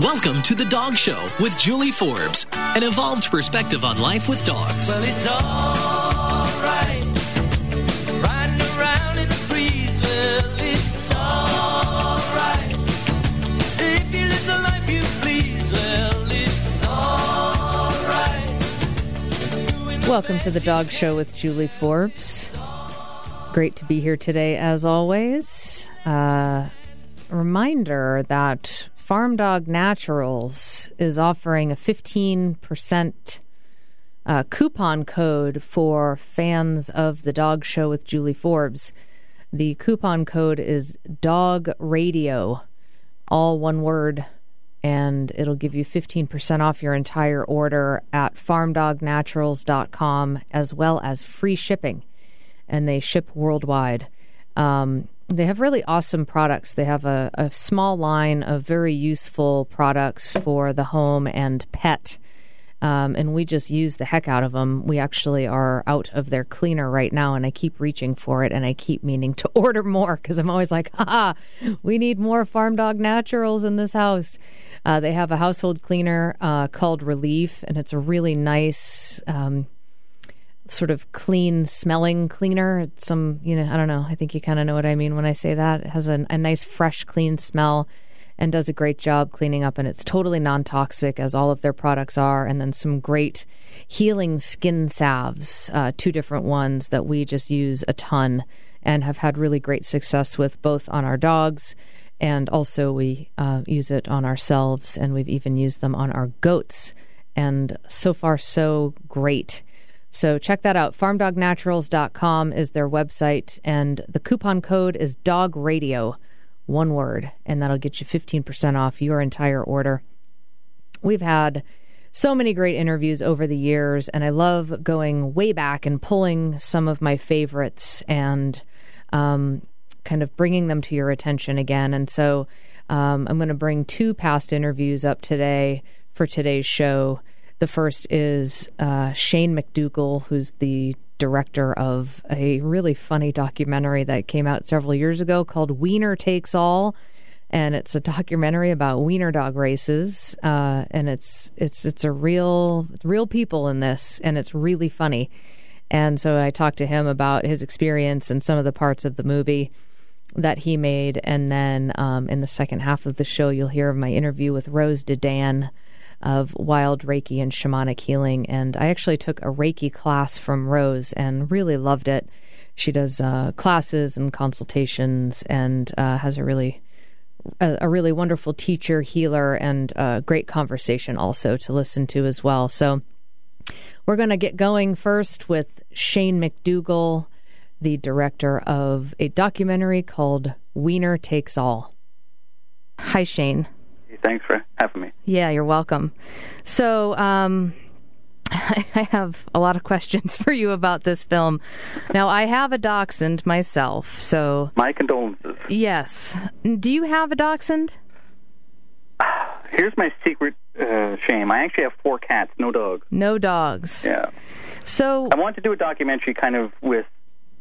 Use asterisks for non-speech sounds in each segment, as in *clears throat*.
Welcome to The Dog Show with Julie Forbes, an evolved perspective on life with dogs. Well, it's alright. Riding around in the breeze. Well, it's alright. If you live the life you please. Well, it's alright. Welcome to the Dog Show with Julie Forbes. Great to be here today, as always. Uh, reminder that Farm Dog Naturals is offering a 15% uh, coupon code for fans of the Dog Show with Julie Forbes. The coupon code is Dog Radio, all one word, and it'll give you 15% off your entire order at farmdognaturals.com as well as free shipping. And they ship worldwide. Um, they have really awesome products. They have a, a small line of very useful products for the home and pet. Um, and we just use the heck out of them. We actually are out of their cleaner right now, and I keep reaching for it, and I keep meaning to *laughs* order more because I'm always like, ha, we need more Farm Dog Naturals in this house. Uh, they have a household cleaner uh, called Relief, and it's a really nice. Um, sort of clean smelling cleaner. It's some, you know, I don't know. I think you kind of know what I mean when I say that. It has a, a nice, fresh, clean smell and does a great job cleaning up. And it's totally non toxic, as all of their products are. And then some great healing skin salves, uh, two different ones that we just use a ton and have had really great success with both on our dogs. And also, we uh, use it on ourselves, and we've even used them on our goats. And so far, so great. So check that out. FarmDogNaturals.com is their website, and the coupon code is Dog Radio, one word, and that'll get you 15% off your entire order. We've had so many great interviews over the years, and I love going way back and pulling some of my favorites and um, kind of bringing them to your attention again. And so um, I'm going to bring two past interviews up today for today's show. The first is uh, Shane McDougall, who's the director of a really funny documentary that came out several years ago called Wiener Takes All. And it's a documentary about wiener dog races, uh, and it's it's it's a real real people in this, and it's really funny. And so I talked to him about his experience and some of the parts of the movie that he made. And then um, in the second half of the show, you'll hear of my interview with Rose De Dan of wild Reiki and shamanic healing. And I actually took a Reiki class from Rose and really loved it. She does uh, classes and consultations and uh, has a really a, a, really wonderful teacher, healer, and uh, great conversation also to listen to as well. So we're going to get going first with Shane McDougall, the director of a documentary called Wiener Takes All. Hi, Shane. Thanks for having me. Yeah, you're welcome. So, um, *laughs* I have a lot of questions for you about this film. Now, I have a dachshund myself, so. My condolences. Yes. Do you have a dachshund? *sighs* Here's my secret uh, shame. I actually have four cats, no dogs. No dogs. Yeah. So. I want to do a documentary kind of with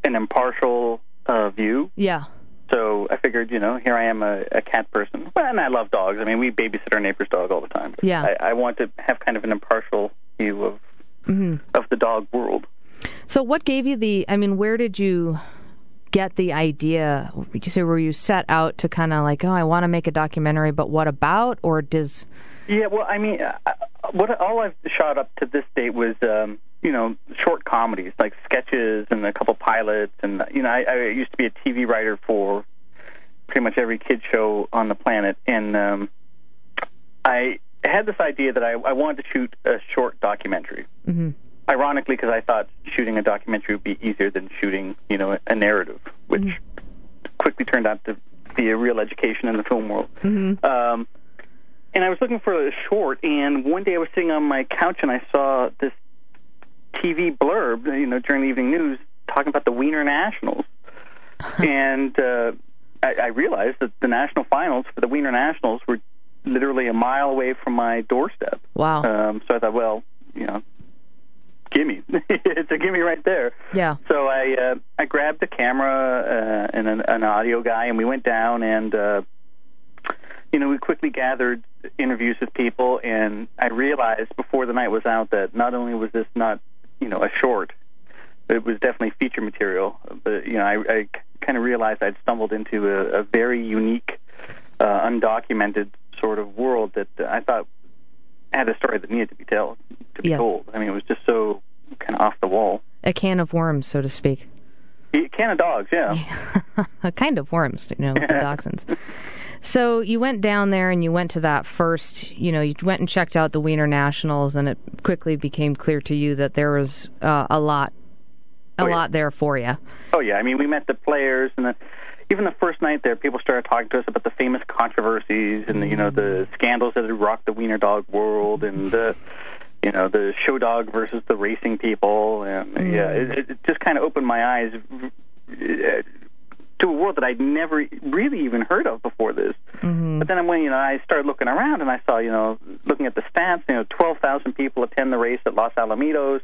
an impartial uh, view. Yeah. So I figured, you know, here I am a, a cat person, well, and I love dogs. I mean, we babysit our neighbor's dog all the time. Yeah. I, I want to have kind of an impartial view of mm-hmm. of the dog world. So, what gave you the? I mean, where did you get the idea? Did you say were you set out to kind of like, oh, I want to make a documentary, but what about? Or does? Yeah, well, I mean, uh, what all I've shot up to this date was. Um, you know, short comedies like sketches and a couple pilots, and you know, I, I used to be a TV writer for pretty much every kid show on the planet, and um, I had this idea that I, I wanted to shoot a short documentary. Mm-hmm. Ironically, because I thought shooting a documentary would be easier than shooting, you know, a, a narrative, which mm-hmm. quickly turned out to be a real education in the film world. Mm-hmm. Um, and I was looking for a short, and one day I was sitting on my couch and I saw this TV blurb, you know, during the evening news, talking about the Wiener Nationals, *laughs* and uh, I, I realized that the national finals for the Wiener Nationals were literally a mile away from my doorstep. Wow! Um, so I thought, well, you know, gimme, *laughs* it's a gimme right there. Yeah. So I uh, I grabbed a camera uh, and an, an audio guy, and we went down and. Uh, you know, we quickly gathered interviews with people, and I realized before the night was out that not only was this not, you know, a short, it was definitely feature material. But you know, I, I kind of realized I'd stumbled into a, a very unique, uh, undocumented sort of world that I thought had a story that needed to be told, to be Yes. told. I mean, it was just so kind of off the wall. A can of worms, so to speak. Can of dogs, yeah. *laughs* a kind of worms, you know, the dachshunds. So you went down there and you went to that first, you know, you went and checked out the Wiener Nationals, and it quickly became clear to you that there was uh, a lot, a Oh, yeah. lot there for you. Oh yeah, I mean, we met the players, and the, even the first night there, people started talking to us about the famous controversies and the, you know the scandals that had rocked the wiener dog world, and the you know the show dog versus the racing people, and mm. yeah, it, it just kind of opened my eyes to a world that I'd never really even heard of before this. Mm-hmm. But then when you know I started looking around and I saw you know looking at the stats, you know, twelve thousand people attend the race at Los Alamitos.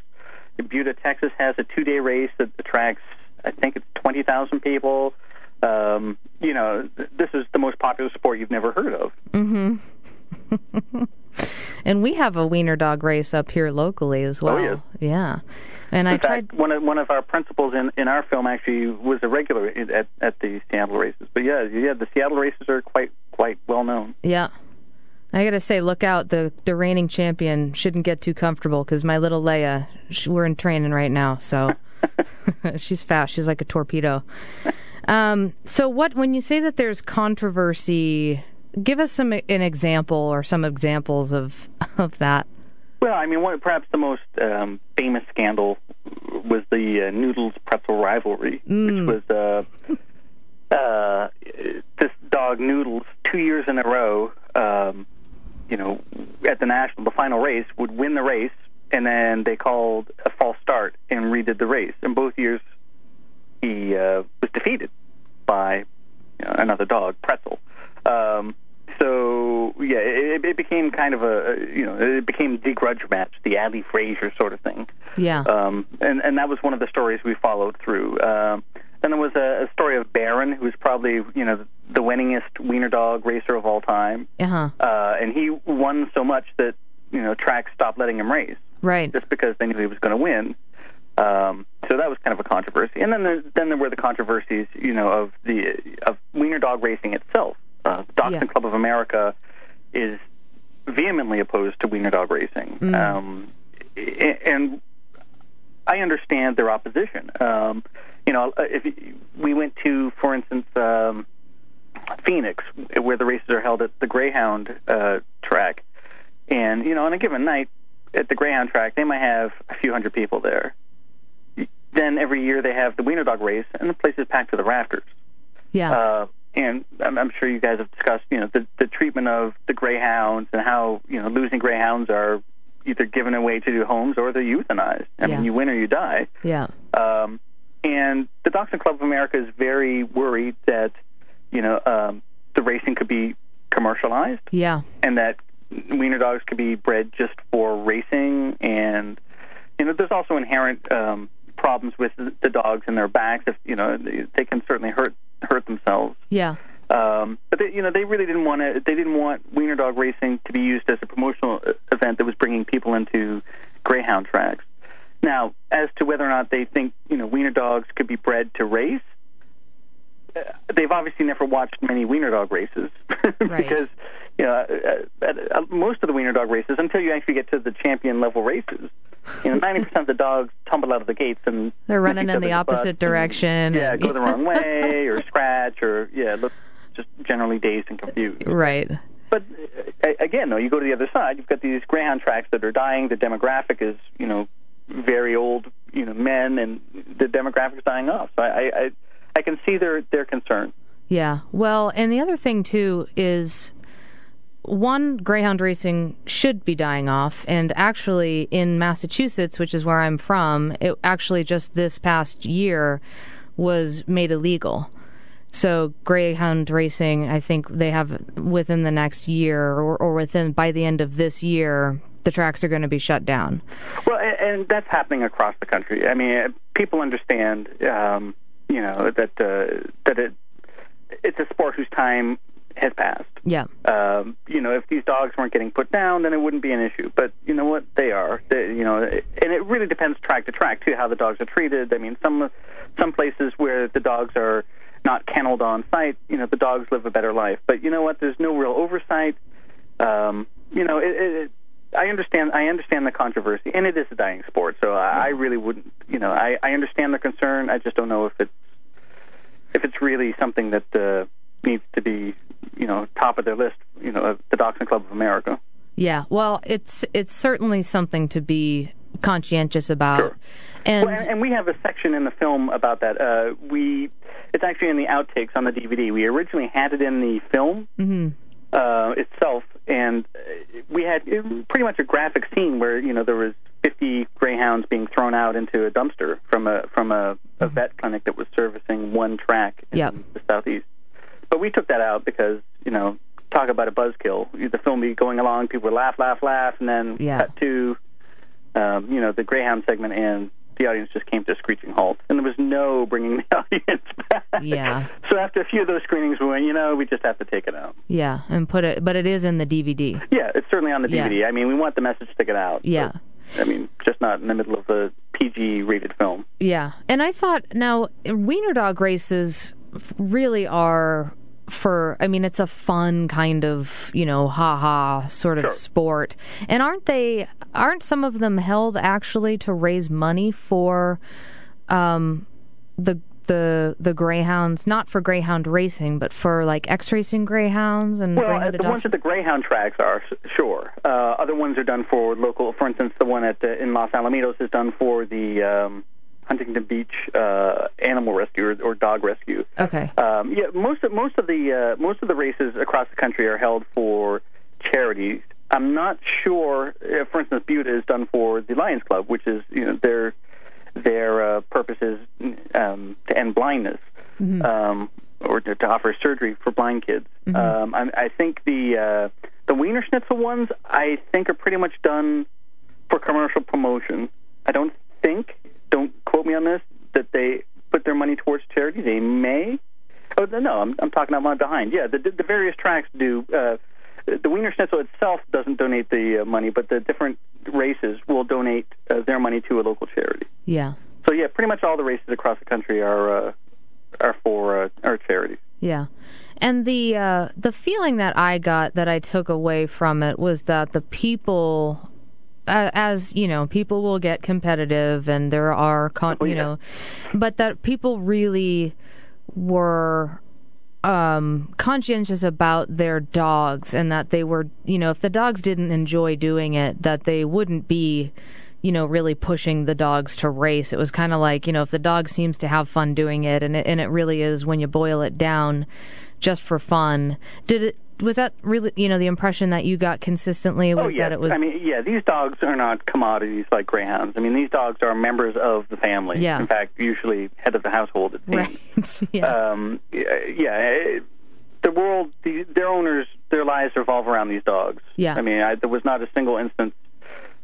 Buda, Texas has a two-day race that attracts, I think it's twenty thousand people. Um, you know, th- this is the most popular sport you've never heard of. Mm-hmm. *laughs* And we have a Wiener dog race up here locally as well. Oh, yeah. Yeah. And I In tried. fact, one of one of our principals in in our film actually was a regular at at the Seattle races. But yeah, yeah, the Seattle races are quite quite well known. Yeah. I gotta say, look out! the The reigning champion shouldn't get too comfortable because my little Leia, sh we're in training right now, so *laughs* *laughs* she's fast. She's like a torpedo. Um, so, what when you say that there's controversy? Give us some an example or some examples of *laughs* of that. Well, I mean, one, perhaps the most um, famous scandal was the uh, noodles pretzel rivalry, which was uh, uh, this dog Noodles two years in a row. Um, you know, at the national, the final race would win the race, and then they called a false start and redid the race. And both years, he uh, was defeated by you know, another dog, Pretzel. Um, so yeah, it, it became kind of a you know it became the grudge match, the Ali Frazier sort of thing. Yeah. Um, and and that was one of the stories we followed through. Um, then there was a, a story of Baron, who was probably you know the winningest wiener dog racer of all time, Uh huh. uh, and he won so much that you know tracks stopped letting him race Right. just because they knew he was going to win. Um, so that was kind of a controversy. And then there, then there were the controversies, you know, of the of wiener dog racing itself. Uh, Dachshund Yeah. Club of America is vehemently opposed to wiener dog racing, um, and I understand their opposition. Um, you know, if we went to, for instance, um, Phoenix, where the races are held at the Greyhound uh, track, and you know, on a given night at the Greyhound track, they might have a few hundred people there. Then every year they have the Wiener Dog race, and the place is packed to the rafters. Yeah. Uh, and I'm, I'm sure you guys have discussed, you know, the, the treatment of the greyhounds and how you know losing greyhounds are either given away to do homes or they're euthanized. I Yeah. mean, you win or you die. yeah. Um, and the Dachshund Club of America is very worried that you know um, the racing could be commercialized Yeah. and that wiener dogs could be bred just for racing and you know there's also inherent um, problems with the dogs and their backs if you know they can certainly hurt hurt themselves Yeah. um, but they, you know they really didn't want to they didn't want wiener dog racing to be used as a promotional event that was bringing people into greyhound tracks now as to whether or not they think you know wiener dogs could be bred to race they've obviously never watched many wiener dog races *laughs* Right. because you know uh, at, at most of the wiener dog races until you actually get to the champion level races you know 90% of the dogs tumble out of the gates and They're running in the opposite and, direction. yeah go the wrong way *laughs* or scratch or yeah look just generally dazed and confused Right. but uh, again, though, you go to the other side. You've got these greyhound tracks that are dying. The demographic is, you know, very old, you know, men, and the demographic is dying off. So I, I, I can see their their concern. Yeah. Well, and the other thing too is one greyhound racing should be dying off and actually in Massachusetts, which is where I'm from, it actually just this past year was made illegal. So greyhound racing, I think they have within the next year or, or within by the end of this year, the tracks are going to be shut down. Well, and, and that's happening across the country. I mean, people understand, um, you know, that uh, that it it's a sport whose time has passed. Yeah. Um, you know, if these dogs weren't getting put down, then it wouldn't be an issue. But you know what? They are. They, you know, and it really depends track to track too how the dogs are treated. I mean, some some places where the dogs are not kenneled on site, you know, the dogs live a better life. But you know what? There's no real oversight. Um, you know, it, it, it, I understand. I understand the controversy, and it is a dying sport. So I, I really wouldn't. You know, I, I understand the concern. I just don't know if it's if it's really something that uh, needs to be, you know, top of their list. You know, of the Dachshund Club of America. Yeah. Well, it's it's certainly something to be conscientious about. Sure. And, Well, and, and we have a section in the film about that. Uh, we it's actually in the outtakes on the DVD. We originally had it in the film uh, itself, and uh, we had pretty much a graphic scene where you know there was 50 greyhounds being thrown out into a dumpster from a from a, a vet clinic that was servicing one track in Yep. the southeast. But we took that out because you know talk about a buzzkill. The film be going along, people would laugh, laugh, laugh, and then Yeah. cut to um, you know the greyhound segment and. The audience just came to a screeching halt, and there was no bringing the *laughs* audience back. Yeah. So after a few of those screenings, we went, you know, we just have to take it out. yeah, and put it, but it is in the DVD. Yeah, it's certainly on the DVD. Yeah. I mean, we want the message to get out. Yeah. I mean, just not in the middle of a PG rated film. Yeah, and I thought now wiener dog races really are for. I mean, it's a fun kind of you know, ha ha sort of Sure. sport, and aren't they? Aren't some of them held actually to raise money for, um, the the the greyhounds? Not for greyhound racing, but for like X racing greyhounds and Well, uh, greyhound the ones at the Greyhound tracks are sure. Uh, other ones are done for local. For instance, the one at the, in Los Alamitos is done for the um, Huntington Beach uh, Animal Rescue or, or Dog Rescue. Okay. Um, yeah, most of most of the uh, most of the races across the country are held for charities. I'm not sure. If, for instance, Buda is done for the Lions Club, which is you know their their uh, purpose is um, to end blindness um, or to, to offer surgery for blind kids. Um, I, I think the uh, the Wienerschnitzel ones I think are pretty much done for commercial promotion. I don't think. Don't quote me on this. That they put their money towards charity. They may. Oh no, I'm, I'm talking about my behind. Yeah, the, the various tracks do. Uh, the Wienerschnitzel itself doesn't donate the uh, money, but the different races will donate uh, their money to a local charity. Yeah. So yeah, pretty much all the races across the country are uh, are for uh, are charities. Yeah. And the uh, the feeling that I got that I took away from it was that the people uh, as you know, people will get competitive, and there are, con- Oh, you know, but that people really were um, conscientious about their dogs, and that they were, you know, if the dogs didn't enjoy doing it, that they wouldn't be, you know, really pushing the dogs to race. It was kind of like, you know, if the dog seems to have fun doing it, and it, and it really is when you boil it down, just for fun. Did it? Was that really, you know, the impression that you got consistently? Was oh yeah, that it was? I mean, yeah, these dogs are not commodities like greyhounds. I mean, these dogs are members of the family. Yeah. In fact, usually head of the household. It seems. right. *laughs* yeah. um, yeah, it- the world, the, their owners, their lives revolve around these dogs. Yeah. I mean, I, there was not a single instance.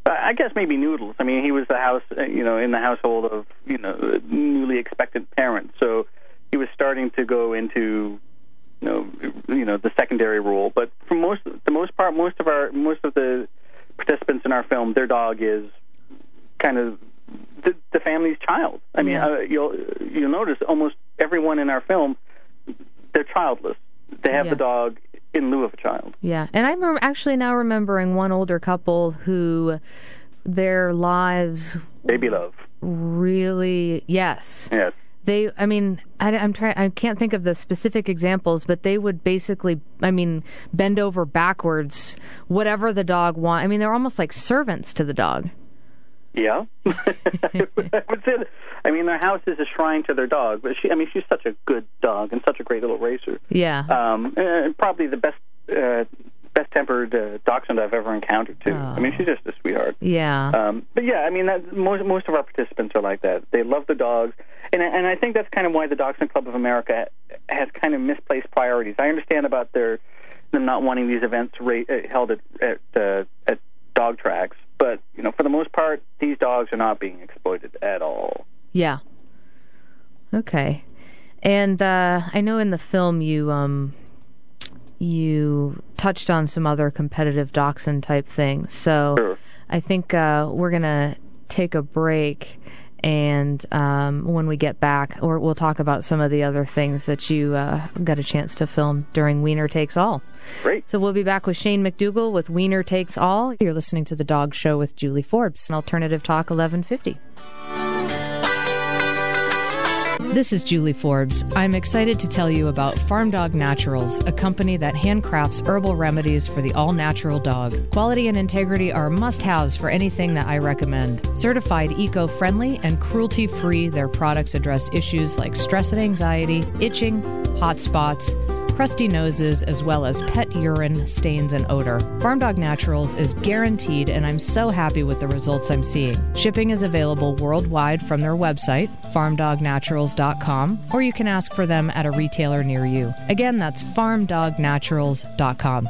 I I guess maybe Noodles. I mean, he was the house, uh, you know, in the household of you know newly expectant parents, so he was starting to go into you know, you know the secondary role. But for most, the most part, most of our, most of the participants in our film, their dog is kind of the, the family's child. I mean, Yeah. uh, you'll you'll notice almost everyone in our film, they're childless. They have Yeah. the dog in lieu of a child. Yeah, and I'm actually now remembering one older couple who their lives Baby love. really yes Yes. They i mean I, i'm trying i can't think of the specific examples but they would basically i mean bend over backwards whatever the dog want i mean they're almost like servants to the dog Yeah. *laughs* I would say that, I mean, their house is a shrine to their dog, but she, I mean, she's such a good dog and such a great little racer. yeah Um, and probably the best, uh, best-tempered uh, dachshund I've ever encountered too. I mean, she's just a sweetheart. yeah Um, but yeah, I mean, that, most most of our participants are like that. They love the dogs, and and I think that's kind of why the Dachshund Club of America has kind of misplaced priorities. I understand about their them not wanting these events ra- uh, held at at, uh, at dog tracks, but you know, for the most part, these dogs are not being exploited at all. yeah okay and uh i know in the film you um you touched on some other competitive dachshund type things. So Sure. I think uh, we're going to take a break. And um, when we get back, or we'll talk about some of the other things that you uh, got a chance to film during Wiener Takes All. Great. So we'll be back with Shane McDougall with Wiener Takes All. You're listening to The Dog Show with Julie Forbes, on Alternative Talk 1150. This is Julie Forbes. I'm excited to tell you about Farm Dog Naturals, a company that handcrafts herbal remedies for the all natural dog. Quality and integrity are must haves for anything that I recommend. Certified eco friendly and cruelty free, their products address issues like stress and anxiety, itching, hot spots, crusty noses, as well as pet urine, stains, and odor. Farm Dog Naturals is guaranteed, and I'm so happy with the results I'm seeing. Shipping is available worldwide from their website, farmdognaturals.com, or you can ask for them at a retailer near you. Again, that's farmdognaturals.com.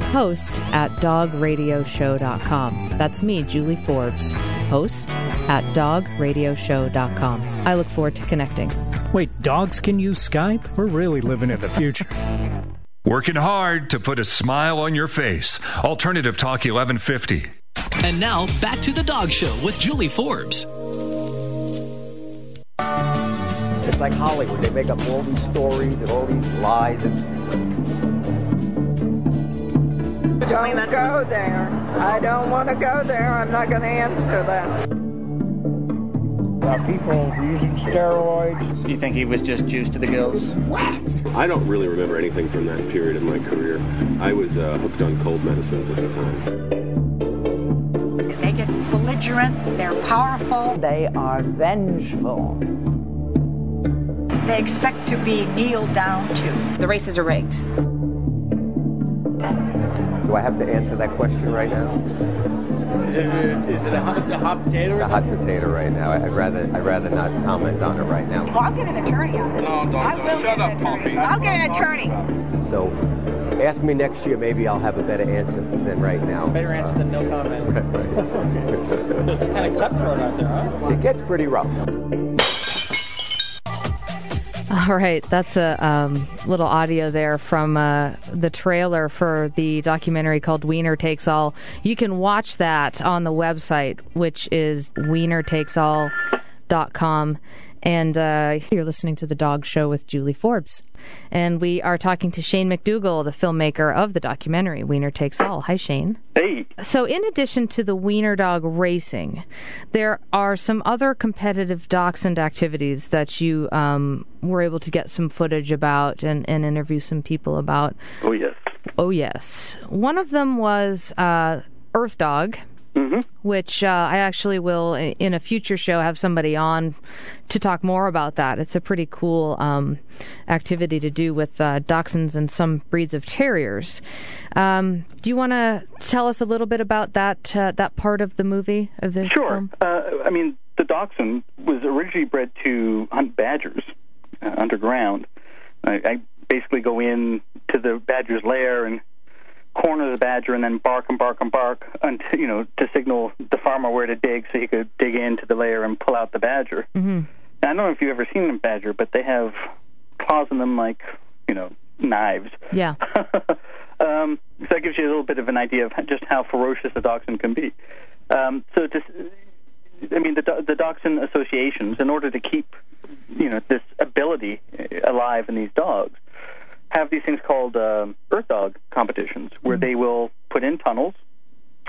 host at dogradioshow.com. That's me, Julie Forbes, host at dogradioshow.com. I look forward to connecting. Wait, dogs can use Skype? We're really living in the future. Working hard to put a smile on your face. Alternative Talk 1150. And now back to the Dog Show with Julie Forbes. It's like Hollywood. They make up all these stories and all these lies. And Don't go there. I don't want to go there. I'm not going to answer that. Are people using steroids? You think he was just juiced to the gills? What? I don't really remember anything from that period of my career. I was uh, hooked on cold medicines at the time. They get belligerent, they're powerful, They are vengeful. they expect to be kneeled down to. The races are rigged. Do I have to answer that question right now? Is it, is it a hot, a hot potato or It's a hot potato right now. I'd rather I'd rather not comment on it right now. Well, I'll get an attorney on it. No, don't, I don't. will Shut get up, an attorney. I'll get an attorney. So, ask me next year. Maybe I'll have a better answer than right now. Better answer than no comment. *laughs* It's kind of cutthroat out there, huh? It gets pretty rough. *laughs* All right, that's a um, little audio there from uh, the trailer for the documentary called Wiener Takes All. You can watch that on the website, which is wienertakesall.com. And uh, you're listening to The Dog Show with Julie Forbes. And we are talking to Shane McDougall, the filmmaker of the documentary Wiener Takes All. Hi, Shane. Hey, So, in addition to the wiener dog racing, there are some other competitive dachshund activities that you um, were able to get some footage about and, and interview some people about. oh yes. Oh, yes. One of them was uh, Earth Dog. Which uh, I actually will, in a future show, have somebody on to talk more about that. It's a pretty cool um, activity to do with uh, dachshunds and some breeds of terriers. Um, do you want to tell us a little bit about that uh, that part of the movie of the Sure. Uh, I mean, the dachshund was originally bred to hunt badgers uh, underground. I, I basically go in to the badger's lair and corner the badger and then bark and bark and bark until you know to signal the farmer where to dig so he could dig into the layer and pull out the badger. Mm-hmm. I don't know if you've ever seen a badger, but they have claws in them like you know knives. Yeah. *laughs* um, so that gives you a little bit of an idea of just how ferocious a dachshund can be. Um, so, to, I mean, the, the dachshund associations, in order to keep, you know, this ability alive in these dogs, have these things called um, earth dog competitions, where they will put in tunnels,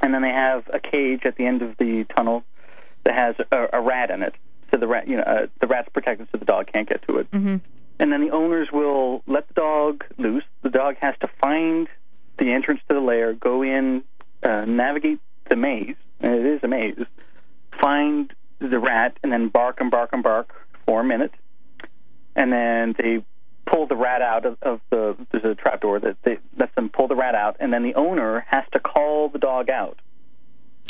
and then they have a cage at the end of the tunnel that has a, a rat in it. So the rat, you know, uh, the rat's protected, so the dog can't get to it. Mm-hmm. and then the owners will let the dog loose. The dog has to find the entrance to the lair, go in, uh, navigate the maze, and it is a maze, find the rat, and then bark and bark and bark for a minute, and then they pull the rat out of, of the there's a trapdoor that they lets them pull the rat out, and then the owner has to call the dog out,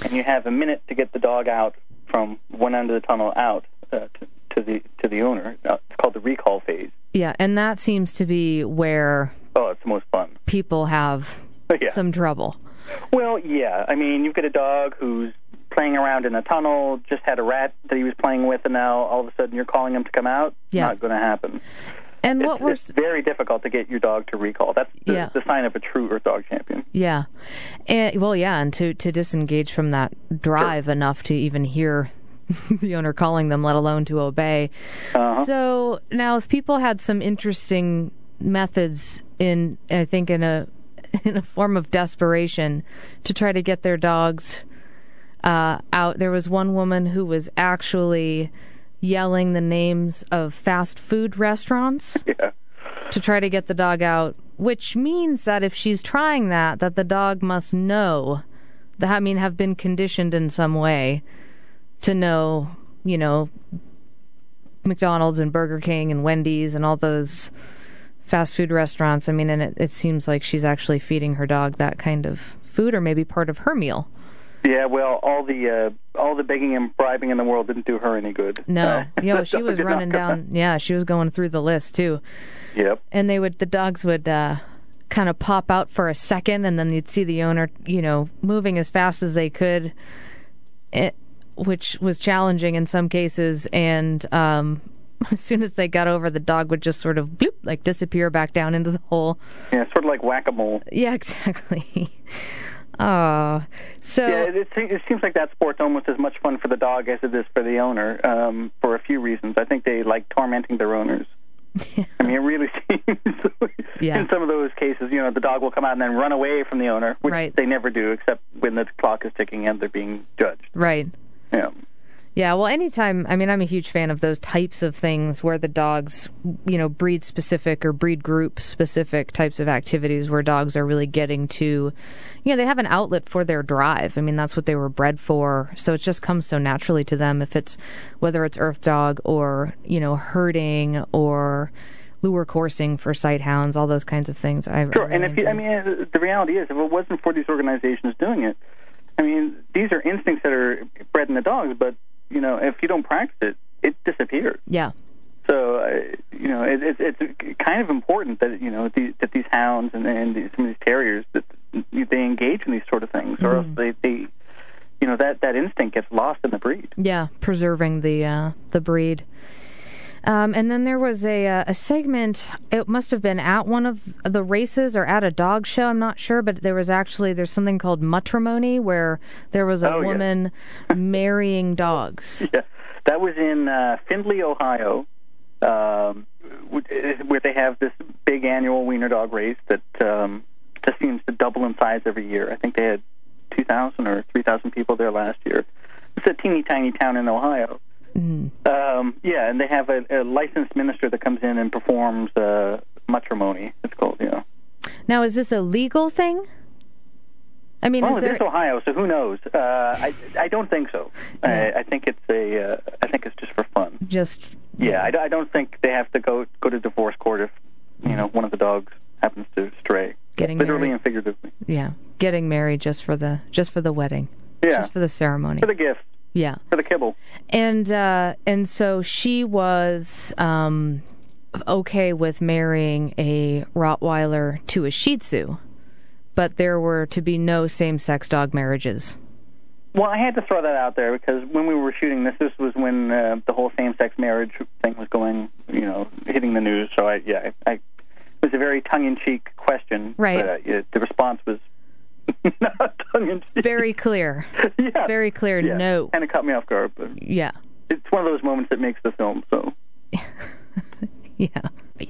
and you have a minute to get the dog out from one end of the tunnel out uh, to, to the to the owner. Uh, it's called the recall phase. Yeah, and that seems to be where Oh, it's the most fun. people have *laughs* Yeah. some trouble. Well, yeah. I mean, you've got a dog who's playing around in a tunnel, just had a rat that he was playing with, and now all of a sudden you're calling him to come out. Yeah. Not going to happen. And it's, what we're it's very difficult to get your dog to recall. That's the, Yeah. the sign of a true Earth Dog champion. Yeah, and well, yeah, and to to disengage from that drive enough to even hear *laughs* the owner calling them, let alone to obey. Uh-huh. So now, if people had some interesting methods in, I think in a *laughs* in a form of desperation to try to get their dogs uh, out, there was one woman who was actually yelling the names of fast food restaurants *laughs* Yeah. to try to get the dog out, which means that if she's trying that, that the dog must know that I mean have been conditioned in some way to know, you know, McDonald's and Burger King and Wendy's and all those fast food restaurants. I mean, and it, it seems like she's actually feeding her dog that kind of food or maybe part of her meal. Yeah. Well, all the uh, all the begging and bribing in the world didn't do her any good. No, *laughs* know, the she was running down. Yeah, she was going through the list too. Yep. and they would the dogs would uh, kind of pop out for a second and then you'd see the owner you know moving as fast as they could it, which was challenging in some cases and um, *laughs* as soon as they got over the dog would just sort of bloop, like disappear back down into the hole Yeah. Sort of like whack a mole. yeah *laughs* exactly oh so Yeah, it, it, seems like that sport's almost as much fun for the dog as it is for the owner, um, for a few reasons. I think they like tormenting their owners. *laughs* I mean, it really *laughs* seems Yeah. in some of those cases, you know, the dog will come out and then run away from the owner, which Right. they never do, except when the clock is ticking and they're being judged. right Yeah. Yeah, well, anytime, I mean, I'm a huge fan of those types of things where the dogs, you know, breed specific or breed group specific types of activities where dogs are really getting to, you know, they have an outlet for their drive. I mean, that's what they were bred for. So it just comes so naturally to them if it's, whether it's earth dog or, you know, herding or lure coursing for sight hounds, all those kinds of things. I, Sure, and if you, I mean, the reality is, if it wasn't for these organizations doing it, I mean, these are instincts that are bred in the dogs, but you know, if you don't practice it, it disappears. yeah. So, uh, you know, it, it, it's kind of important that you know these, that these hounds and, and these, some of these terriers that they engage in these sort of things, or else they, they, you know, that that instinct gets lost in the breed. Yeah, preserving the uh, the breed. Um, and then there was a uh, a segment. It must have been at one of the races or at a dog show. I'm not sure, but there was actually there's something called matrimony where there was a Oh, woman *laughs* marrying dogs. Yeah, that was in uh, Findlay, Ohio, um, where they have this big annual wiener dog race that um, just seems to double in size every year. I think they had 2,000 or 3,000 people there last year. It's a teeny tiny town in Ohio. Um, yeah, and they have a, a licensed minister that comes in and performs uh, matrimony. It's called, you know. Now, is this a legal thing? I mean, well, is it there? is Ohio, so who knows? Uh, I I don't think so. *laughs* I, I think it's a uh, I think it's just for fun. Just Yeah, I don't think they have to go go to divorce court if you know one of the dogs happens to stray, Getting literally married. and figuratively. yeah, getting married just for the just for the wedding, Yeah, just for the ceremony. for the gift, yeah. for the kibble. and uh, and so she was um, okay with marrying a Rottweiler to a Shih Tzu, but there were to be no same-sex dog marriages. Well, I had to throw that out there because when we were shooting this, this was when uh, the whole same-sex marriage thing was going, you know, hitting the news. So I, yeah, I, I it was a very tongue-in-cheek question, Right. But, uh, it, the response was *laughs* not tongue-in-cheek. Very clear, *laughs* yeah, very clear. yeah. No, kind of caught me off guard, but yeah, it's one of those moments that makes the film. So *laughs* yeah.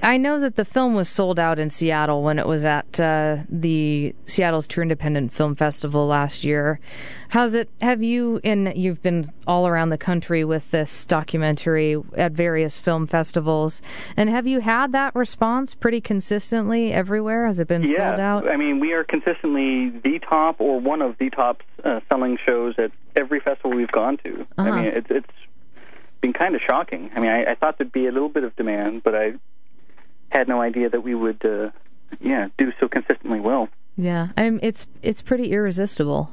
I know that the film was sold out in Seattle when it was at uh, the Seattle's True Independent Film Festival last year. How's it? Have you in? You've been all around the country with this documentary at various film festivals, and have you had that response pretty consistently everywhere? Has it been yeah, sold out? I mean, we are consistently the top or one of the top uh, selling shows at every festival we've gone to. Uh-huh. I mean, it's it's been kind of shocking. I mean, I, I thought there'd be a little bit of demand, but I had no idea that we would, uh, yeah, do so consistently well. Yeah, I'm, it's it's pretty irresistible.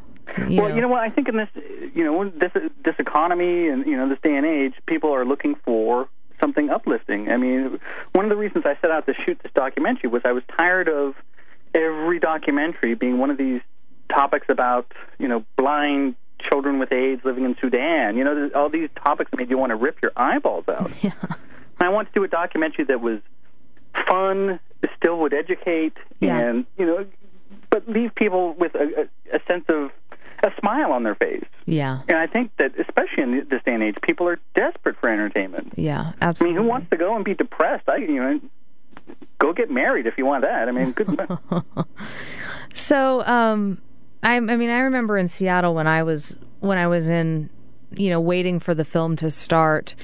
You well, know. you know what? I think in this, you know, this this economy and you know this day and age, people are looking for something uplifting. I mean, one of the reasons I set out to shoot this documentary was I was tired of every documentary being one of these topics about you know blind children with AIDS living in Sudan. You know, all these topics made you want to rip your eyeballs out. *laughs* Yeah. And I wanted to do a documentary that was fun, still would educate, Yeah. and you know, but leave people with a, a, sense of a smile on their face. Yeah, And I think that, especially in this day and age, people are desperate for entertainment. yeah, absolutely. I mean, who wants to go and be depressed? I, you know, go get married if you want that. I mean, good. *laughs* So, um, I, I mean, I remember in Seattle when I was when I was in, you know, waiting for the film to start,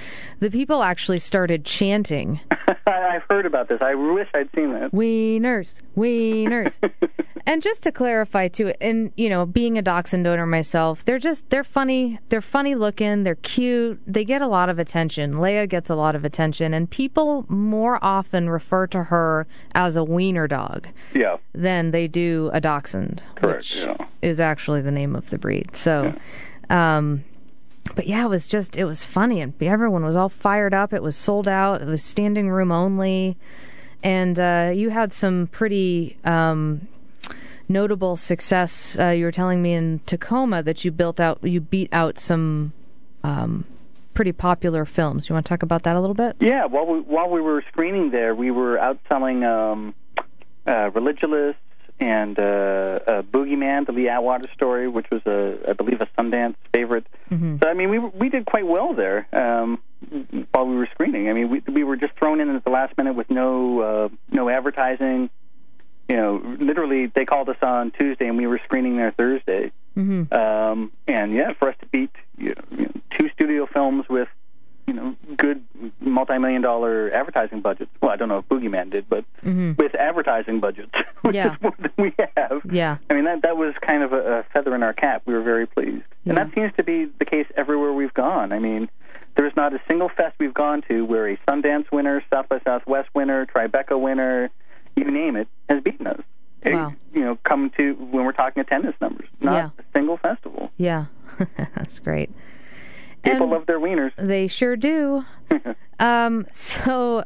the people actually started chanting *laughs* I've heard about this. I wish I'd seen that. "Wieners, wieners." *laughs* and just to clarify too, and you know, being a dachshund owner myself, they're just they're funny. They're funny looking. They're cute. They get a lot of attention. Leia gets a lot of attention, and people more often refer to her as a wiener dog Yeah. than they do a dachshund, Correct, which yeah. is actually the name of the breed. So, um, but yeah, it was just it was funny, and everyone was all fired up. It was sold out. It was standing room only, and uh, you had some pretty. Um, Notable success. Uh, you were telling me in Tacoma that you built out, you beat out some um, pretty popular films. You want to talk about that a little bit? Yeah. While we while we were screening there, we were outselling um, uh, Religulous and uh, uh, Boogie Man, the Lee Atwater story, which was a I believe a Sundance favorite. Mm-hmm. So I mean, we we did quite well there um, while we were screening. I mean, we we were just thrown in at the last minute with no uh, no advertising. You know, literally, they called us on Tuesday, and we were screening there Thursday. Mm-hmm. Um, and yeah, for us to beat you know, you know, two studio films with you know good multi-million dollar advertising budgets. Well, I don't know if Boogie Man did, but Mm-hmm. with advertising budgets, *laughs* which Yeah. is more than we have. Yeah. I mean that that was kind of a, a feather in our cap. We were very pleased, and that seems to be the case everywhere we've gone. I mean, there's not a single fest we've gone to where a Sundance winner, South by Southwest winner, Tribeca winner, you name it, has beaten us. It- Wow. you know, come to when we're talking attendance numbers, not Yeah. a single festival. Yeah, *laughs* that's great. People And- love their wieners. They sure do. *laughs* um, so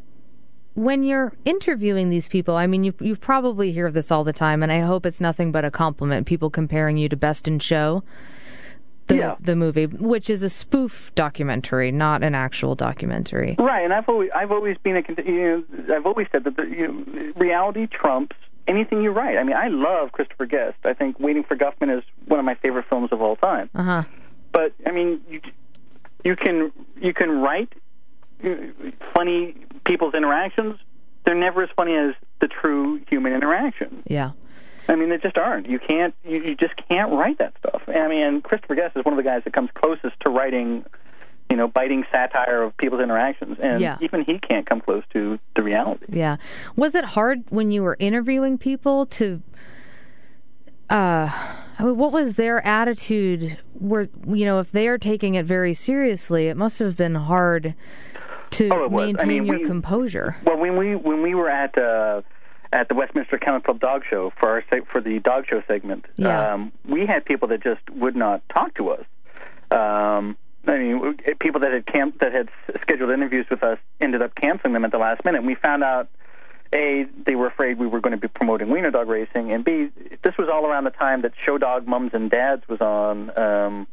when you're interviewing these people, I mean, you you probably hear this all the time, and I hope it's nothing but a compliment. People comparing you to Best in Show, the Yeah. the movie, which is a spoof documentary, not an actual documentary. Right, and I've always I've always been a you know, I've always said that the, you know, reality trumps anything you write. I mean, I love Christopher Guest. I think Waiting for Guffman is one of my favorite films of all time. Uh huh. But I mean, you you can you can write uh, funny people's interactions. They're never as funny as the true human interaction. Yeah. I mean, they just aren't. You can't. You, you just can't write that stuff. I mean, Christopher Guest is one of the guys that comes closest to writing, you know, biting satire of people's interactions, and Yeah. even he can't come close to the reality. Yeah. Was it hard when you were interviewing people to uh what was their attitude were you know if they are taking it very seriously it must have been hard to Oh, was. I maintain mean, your we- composure Well, when we when we were at uh, at the Westminster Kennel Club Dog Show for our for the dog show segment, Yeah. um, we had people that just would not talk to us. Um, I mean, people that had camp that had scheduled interviews with us ended up canceling them at the last minute. And we found out, a they were afraid we were going to be promoting wiener dog racing, and b this was all around the time that Show Dog Moms and Dads was on. Um,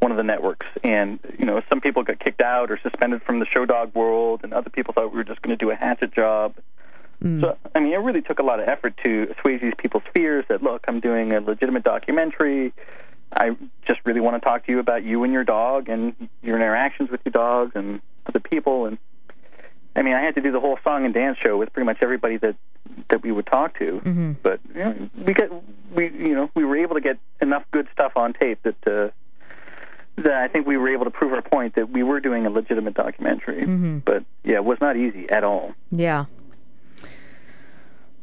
one of the networks, and you know, some people got kicked out or suspended from the show dog world, and other people thought we were just going to do a hatchet job. So, I mean, it really took a lot of effort to assuage these people's fears that, look, I'm doing a legitimate documentary. I just really want to talk to you about you and your dog and your interactions with your dogs and other people. And I mean, I had to do the whole song and dance show with pretty much everybody that that we would talk to. Mm-hmm. But you know, we got we you know we were able to get enough good stuff on tape that uh, that I think we were able to prove our point that we were doing a legitimate documentary. Mm-hmm. But yeah, it was not easy at all. Yeah.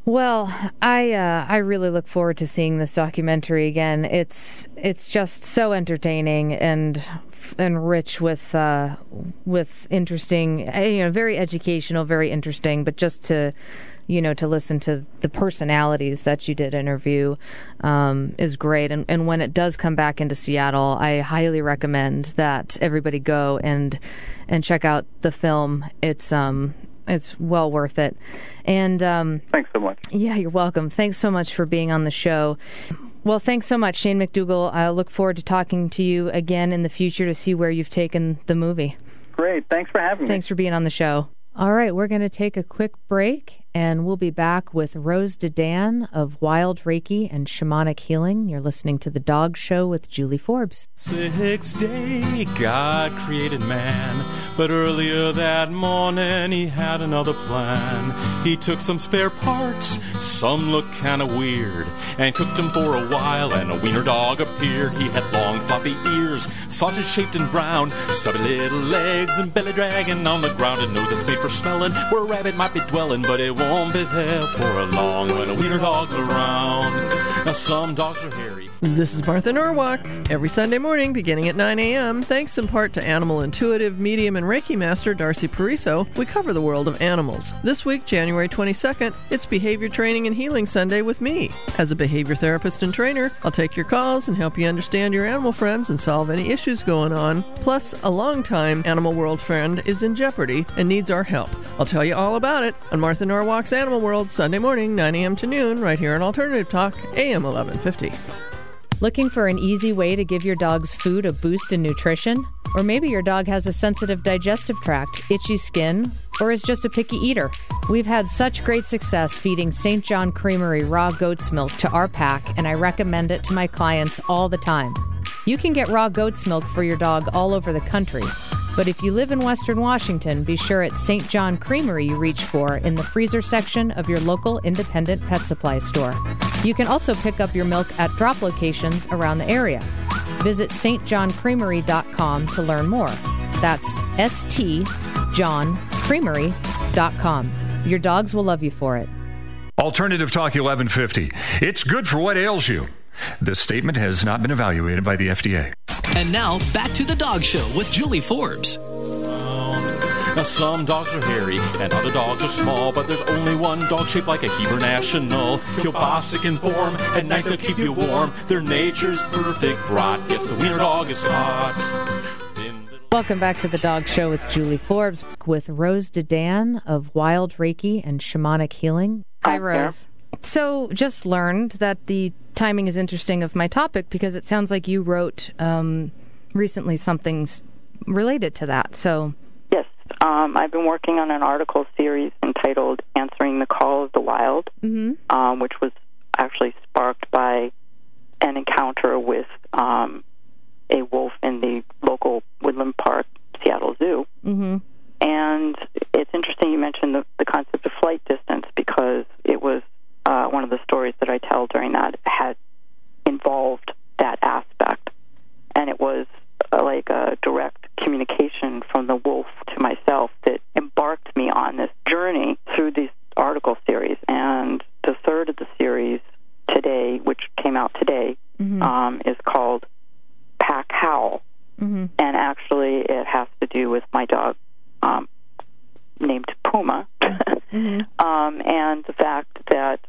Well, I uh, I really look forward to seeing this documentary again. It's it's just so entertaining and and rich with uh, with interesting, uh, you know, very educational, very interesting. But just to you know to listen to the personalities that you did interview um, is great. And and when it does come back into Seattle, I highly recommend that everybody go and and check out the film. It's um it's well worth it. And um, thanks so much. Yeah, you're welcome. Thanks so much for being on the show. Well, thanks so much, Shane McDougall. I look forward to talking to you again in the future to see where you've taken the movie. Great. Thanks for having me. Thanks for being on the show. All right, we're going to take a quick break and we'll be back with Rose De Dan of Wild Reiki and Shamanic Healing. You're listening to The Dog Show with Julie Forbes. Six day, God created man, but earlier that morning he had another plan. He took some spare parts, some looked kinda weird, and cooked them for a while, and a wiener dog appeared. He had long floppy ears, sausage shaped and brown, stubby little legs, and belly dragging on the ground, and nose that's made for smelling where a rabbit might be dwelling, but it won't be there for a long when a wiener dog's around. Now some dogs are hairy. This is Martha Norwalk. Every Sunday morning, beginning at 9 a.m., thanks in part to animal intuitive, medium, and Reiki master Darcy Pariso, we cover the world of animals. This week, January 22nd, it's Behavior Training and Healing Sunday with me. As a behavior therapist and trainer, I'll take your calls and help you understand your animal friends and solve any issues going on. Plus, a longtime animal world friend is in jeopardy and needs our help. I'll tell you all about it on Martha Norwalk's Animal World, Sunday morning, 9 a.m. to noon, right here on Alternative Talk, AM 1150. Looking for an easy way to give your dog's food a boost in nutrition? Or maybe your dog has a sensitive digestive tract, itchy skin, or is just a picky eater. We've had such great success feeding St. John Creamery raw goat's milk to our pack, and I recommend it to my clients all the time. You can get raw goat's milk for your dog all over the country. But if you live in Western Washington, be sure it's St. John Creamery you reach for in the freezer section of your local independent pet supply store. You can also pick up your milk at drop locations around the area. Visit stjohncreamery.com to learn more. That's stjohncreamery.com. Your dogs will love you for it. Alternative Talk 1150. It's good for what ails you. This statement has not been evaluated by the FDA. And now back to the dog show with Julie Forbes. Now some dogs are hairy and other dogs are small, but there's only one dog shaped like a Hebrew National. Kielbasa in form, at night they'll keep you warm. Their nature's perfect brat. Yes, the wiener dog is hot. Welcome back to the Dog Show with Julie Forbes with Rose De Dan of Wild Reiki and Shamanic Healing. Hi, Rose. So, just learned that the timing is interesting of my topic because it sounds like you wrote um, recently something related to that. So, Yes, um, I've been working on an article series entitled "Answering the Call of the Wild," um, which was actually sparked by an encounter with um, a wolf in the local Woodland Park, Seattle Zoo. mm-hmm. And it's interesting you mentioned the, the concept of flight distance because it was uh, one of the stories that I tell during that had involved that aspect. And it was uh, like a direct communication from the wolf to myself that embarked me on this journey through this article series. And the third of the series today, which came out today, um, is called Pack Howl Mm-hmm. and actually it has to do with my dog um, named Puma, um, and the fact that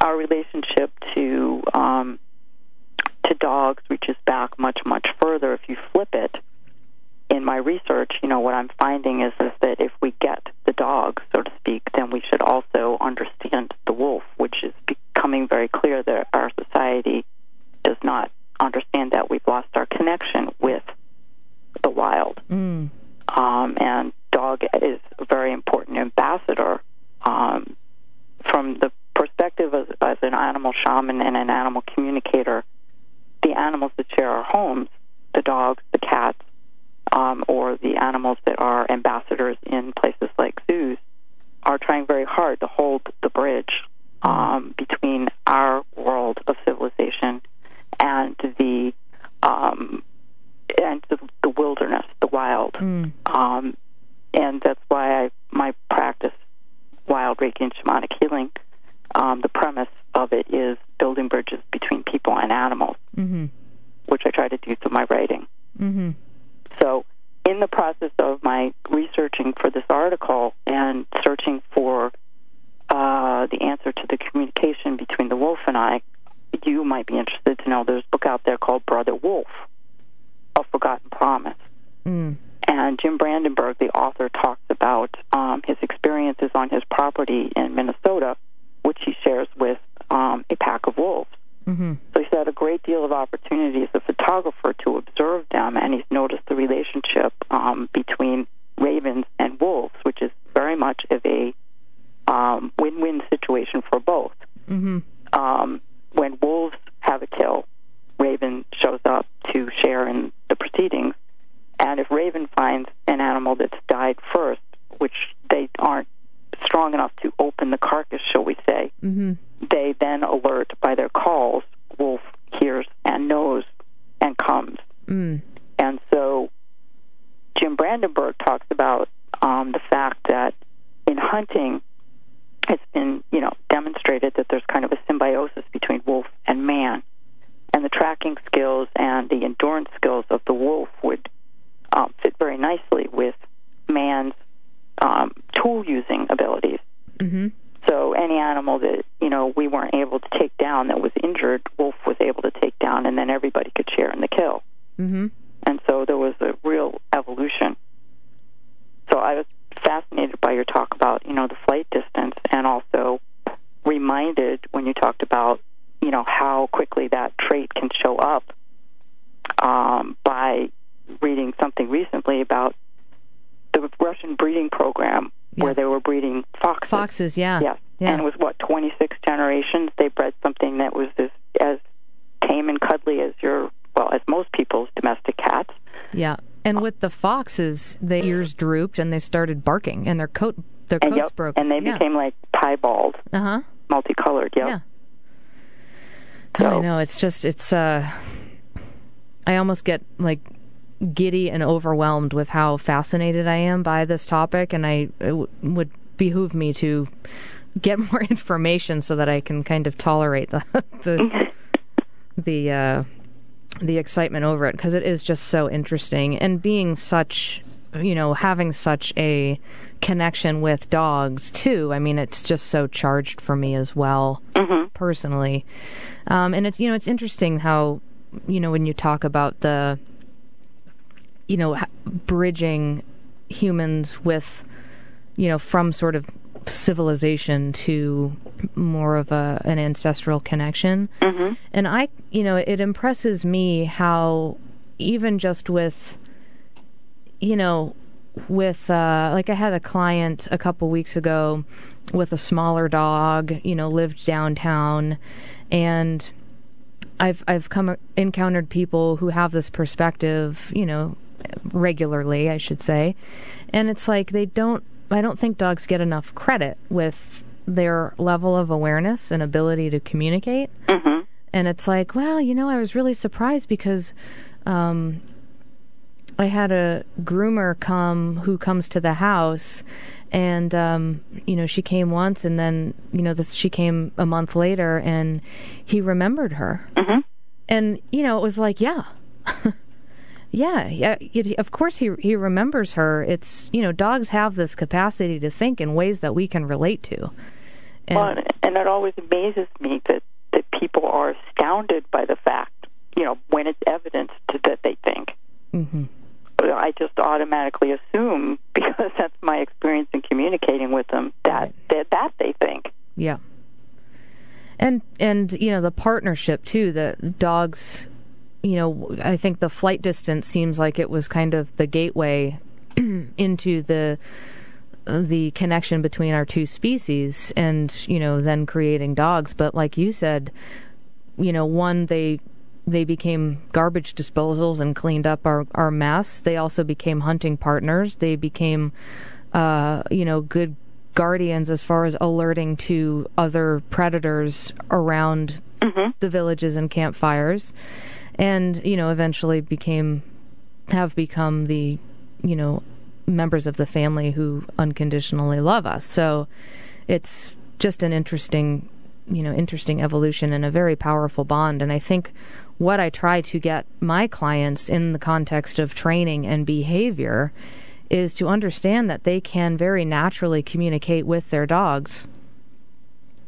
our relationship to um, to dogs reaches back much much further. If you flip it, in my research, you know what I'm finding is is that if we get the dog, so to speak, then we should also understand the wolf, which is becoming very clear that our society does not understand that we've lost our connection with the wild. Mm. Um, and dog is a very important ambassador um, from the perspective as, as an animal shaman and an animal communicator. The animals that share our homes, the dogs, the cats, um, or the animals that are ambassadors in places like zoos are trying very hard to hold the bridge um, between our world of civilization and the um, and the, the wilderness, the wild. Um, and that's why I my practice, wild Reiki and shamanic healing. Um, the premise of it is building bridges between people and animals, Mm-hmm. which I try to do through my writing. Mm-hmm. So, in the process of my researching for this article and searching for uh, the answer to the communication between the wolf and I, you might be interested to know there's a book out there called Brother Wolf, A Forgotten Promise. Mm. And Jim Brandenburg, the author, talks about um, his experiences on his property in Minnesota, which he shares with um, a pack of wolves. Mm-hmm. So he's had a great deal of opportunity as a photographer to observe them, and he's noticed the relationship um, between ravens and wolves, which is very much of a um, win-win situation for both. Mm-hmm. Um, when wolves have a kill, Raven shows up to share in the proceedings, and if Raven finds an animal that's died first, which they aren't strong enough to open the carcass, shall we say, Mm-hmm. they then alert by their calls. Wolf hears and knows and comes. Mm. And so Jim Brandenburg talks about um, the fact that in hunting, it's been you know demonstrated that there's kind of a symbiosis between wolf and man, and the tracking skills and the endurance skills of the wolf would um, fit very nicely with man's um, tool using abilities. Mm-hmm. So any animal that you know we weren't able to take down that was injured, Wolf was able to take down, and then everybody could share in the kill. Mm-hmm. And so there was a real evolution. So I was fascinated by your talk about you know the flight distance, and also reminded when you talked about you know how quickly that trait can show up um, by reading something recently about the Russian breeding program where they were breeding foxes. Foxes, yeah. Yes. Yeah. And it was what, 26 generations? They bred something that was as, as tame and cuddly as your, well, as most people's domestic cats. Yeah. And with the foxes, their ears drooped and they started barking, and their coat, their and, coats yep, broke. and they yeah. became like piebald, Uh huh. multicolored. Yep. Yeah. I know. It's just, it's, uh, I almost get like giddy and overwhelmed with how fascinated I am by this topic, and I it w- would behoove me to get *laughs* more information so that I can kind of tolerate the the *laughs* the uh, the excitement over it because it is just so interesting. And being such you know having such a connection with dogs too i mean it's just so charged for me as well personally. Um, and it's you know it's interesting how you know when you talk about the you know bridging humans with you know from sort of civilization to more of a an ancestral connection. Mm-hmm. and i you know it impresses me how even just with you know with uh like i had a client a couple weeks ago with a smaller dog you know lived downtown. And i've i've come encountered people who have this perspective you know regularly i should say. And it's like they don't i don't think dogs get enough credit with their level of awareness and ability to communicate Mm-hmm. and it's like, well, you know, I was really surprised because um, I had a groomer come who comes to the house, and um, you know, she came once, and then you know, this she came a month later, and he remembered her, mm-hmm. and you know, it was like, yeah. *laughs* Yeah, yeah. It, of course, he he remembers her. It's you know, dogs have this capacity to think in ways that we can relate to. And, well, and it always amazes me that, that people are astounded by the fact, you know, when it's evidenced that they think. hmm I just automatically assume, *laughs* because that's my experience in communicating with them, that that, that they think. Yeah. And and you know the partnership too. The dogs, you know, I think the flight distance seems like it was kind of the gateway *clears throat* into the the connection between our two species, and you know then creating dogs. But like you said, you know, one they they became garbage disposals and cleaned up our, our mess. They also became hunting partners. They became, uh, you know, good guardians as far as alerting to other predators around the villages and campfires. And, you know, eventually became, have become the, you know, members of the family who unconditionally love us. So it's just an interesting, you know, interesting evolution and a very powerful bond. And I think what I try to get my clients in the context of training and behavior is to understand that they can very naturally communicate with their dogs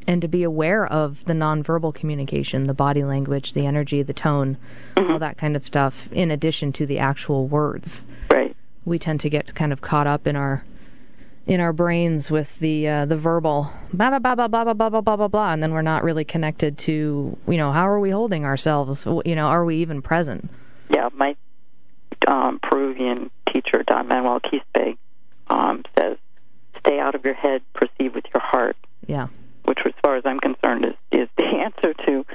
and to be aware of the nonverbal communication, the body language, the energy, the tone, all that kind of stuff, in addition to the actual words. Right. We tend to get kind of caught up in our in our brains with the uh, the verbal blah blah blah blah blah blah blah blah blah blah blah, and then we're not really connected to you know how are we holding ourselves? You know, are we even present? Yeah, my um, Peruvian teacher, Don Manuel Quispe, um, says, "Stay out of your head, perceive with your heart." Yeah. Which, as far as I'm concerned, is is the *laughs* answer to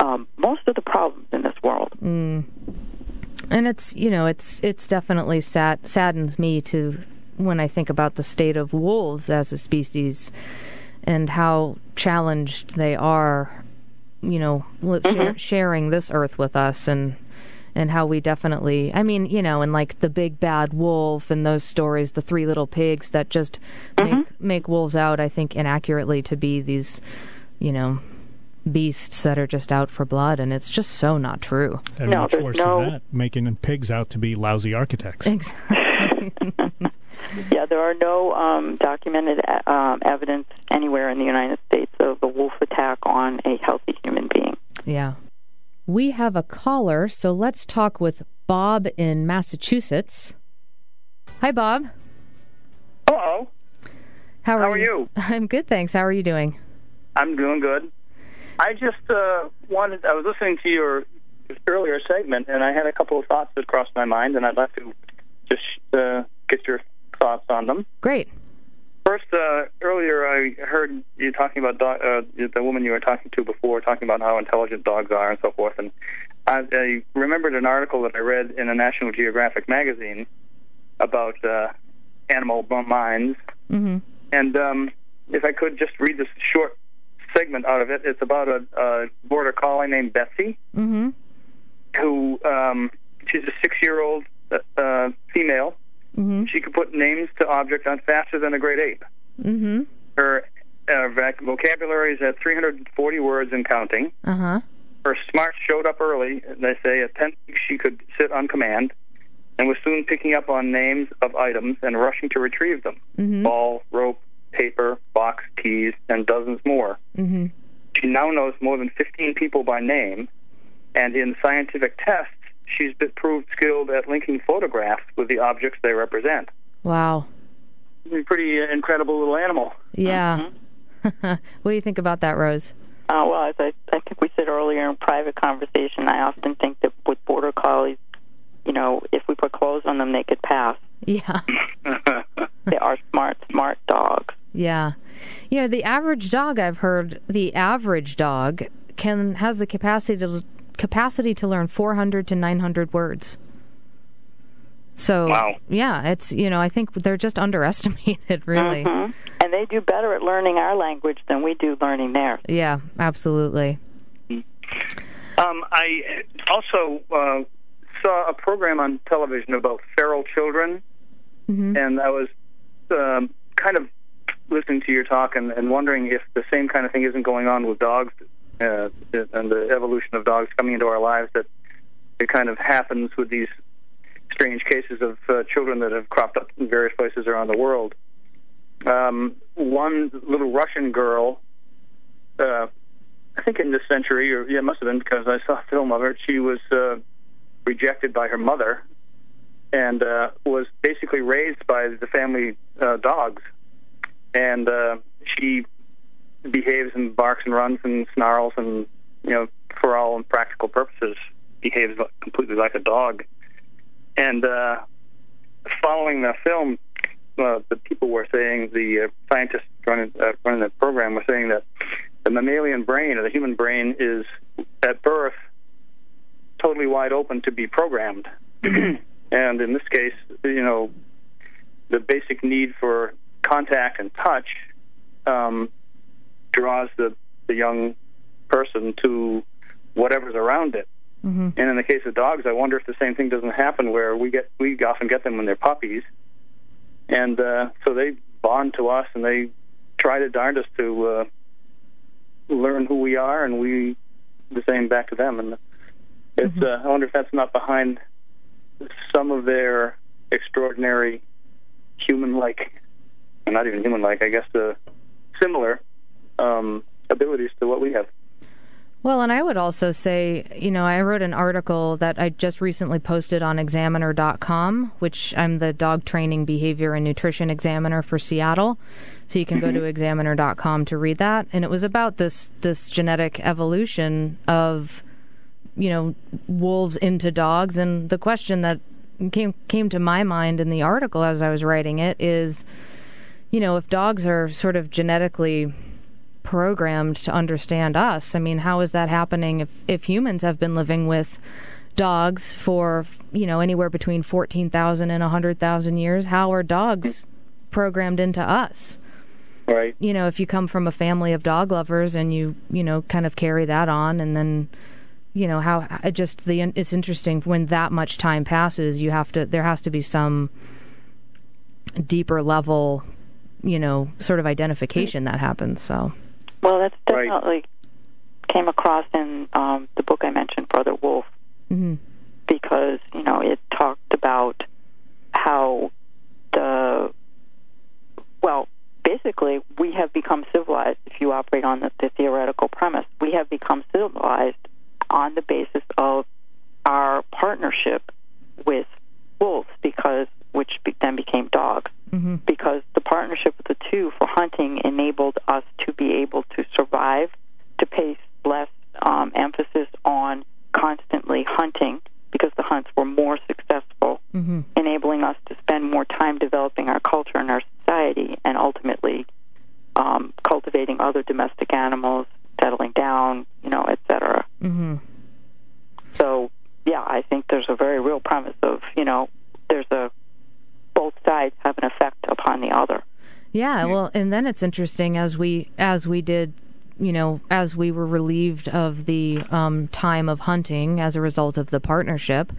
um, most of the problems in this world. Mm. And it's you know it's it's definitely sad saddens me to when I think about the state of wolves as a species and how challenged they are, you know, share, sharing this earth with us and and how we definitely I mean, you know, and like the big bad wolf and those stories, the three little pigs that just make make wolves out, I think inaccurately to be these, you know, beasts that are just out for blood and it's just so not true. And No, much there's worse no- than that, making pigs out to be lousy architects. Exactly. *laughs* *laughs* Yeah, there are no um, documented uh, um, evidence anywhere in the United States of a wolf attack on a healthy human being. Yeah. We have a caller, so let's talk with Bob in Massachusetts. Hi, Bob. Hello. How are, How are you? I'm good, thanks. How are you doing? I'm doing good. I just uh, wanted, I was listening to your earlier segment, and I had a couple of thoughts that crossed my mind, and I'd like to just uh, get your thoughts on them. Great. First, uh, earlier I heard you talking about dog, uh, the woman you were talking to before, talking about how intelligent dogs are and so forth. And I, I remembered an article that I read in a National Geographic magazine about uh, animal minds. Mm-hmm. And um, if I could just read this short segment out of it, it's about a, a border collie named Betsy, Mm-hmm. who um, she's a six-year-old uh, female. Mm-hmm. She could put names to objects on faster than a great ape. Mm-hmm. Her uh, vocabulary is at 340 words and counting. Uh-huh. Her smarts showed up early. They say at 10 she could sit on command and was soon picking up on names of items and rushing to retrieve them. Mhm. Ball, rope, paper, box, keys, and dozens more. Mm-hmm. She now knows more than 15 people by name, and in scientific tests, she's been proved skilled at linking photographs with the objects they represent. Wow. Pretty uh, incredible little animal. Yeah. *laughs* what do you think about that, Rose? Uh, well, as I, I think we said earlier in private conversation, I often think that with border collies, you know, if we put clothes on them, they could pass. Yeah. *laughs* They are smart, smart dogs. Yeah. You know, the average dog I've heard, the average dog can has the capacity to capacity to learn 400 to 900 words. So, Wow. yeah, it's you know, I think they're just underestimated *laughs* really. Mhm. And they do better at learning our language than we do learning theirs. Yeah, absolutely. Um, I also uh, saw a program on television about feral children, Mm-hmm. and I was um, kind of listening to your talk and, and wondering if the same kind of thing isn't going on with dogs uh, and the evolution of dogs coming into our lives. That it kind of happens with these strange cases of uh, children that have cropped up in various places around the world. Um, one little Russian girl, uh, I think in this century, or yeah, it must have been because I saw a film of her. She was uh, rejected by her mother and uh, was basically raised by the family uh, dogs. And uh, she behaves and barks and runs and snarls and, you know, for all practical purposes, behaves completely like a dog. And uh, following the film, uh, the people were saying, the uh, scientists running, uh, running the program were saying that the mammalian brain or the human brain is at birth totally wide open to be programmed. *clears throat* and in this case, you know, the basic need for contact and touch um, draws the, the young person to whatever's around it. Mm-hmm. And in the case of dogs, I wonder if the same thing doesn't happen where we get we often get them when they're puppies, and uh, so they bond to us and they try to darndest to uh, learn who we are, and we the same back to them. And it's uh, I wonder if that's not behind some of their extraordinary human-like, not even human-like, I guess, uh, similar um, abilities to what we have. Well, and I would also say, you know, I wrote an article that I just recently posted on examiner.com, which I'm the dog training behavior and nutrition examiner for Seattle. So you can go to examiner.com to read that. And it was about this this genetic evolution of you know, wolves into dogs and the question that came came to my mind in the article as I was writing it is you know, if dogs are sort of genetically programmed to understand us. I mean, how is that happening if, if humans have been living with dogs for, you know, anywhere between 14,000 and 100,000 years? How are dogs programmed into us? Right. You know, if you come from a family of dog lovers and you, you know, kind of carry that on and then you know how just the it's interesting when that much time passes you have to there has to be some deeper level you know sort of identification that happens so Well, that's definitely came across in um, the book I mentioned, Brother Wolf, hmm because you know it talked about how the well, basically, we have become civilized. If you operate on the, the theoretical premise, we have become civilized on the basis of our partnership with wolves, because which be, then became dogs. Hmm because the partnership of the two for hunting enabled us to be able to survive, to place less um, emphasis on constantly hunting because the hunts were more successful, hmm enabling us to spend more time developing our culture and our society, and ultimately um, cultivating other domestic animals, settling down, you know, et cetera. hmm So, yeah, I think there's a very real premise of, you know, there's a both sides have an effect upon the other. Yeah, well, and then it's interesting as we as we did, you know, as we were relieved of the um, time of hunting as a result of the partnership.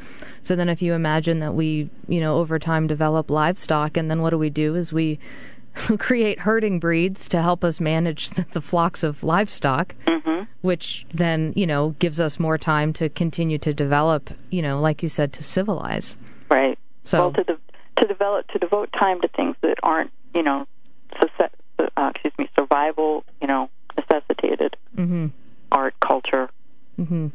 So then, if you imagine that we, you know, over time develop livestock, and then what do we do? Is we *laughs* create herding breeds to help us manage the, *laughs* the flocks of livestock, Mm-hmm. which then, you know, gives us more time to continue to develop, you know, like you said, to civilize. Right. So- well, to de- to develop to devote time to things that aren't, you know, uh, excuse me, survival, you know, necessitated hmm art, culture. hmm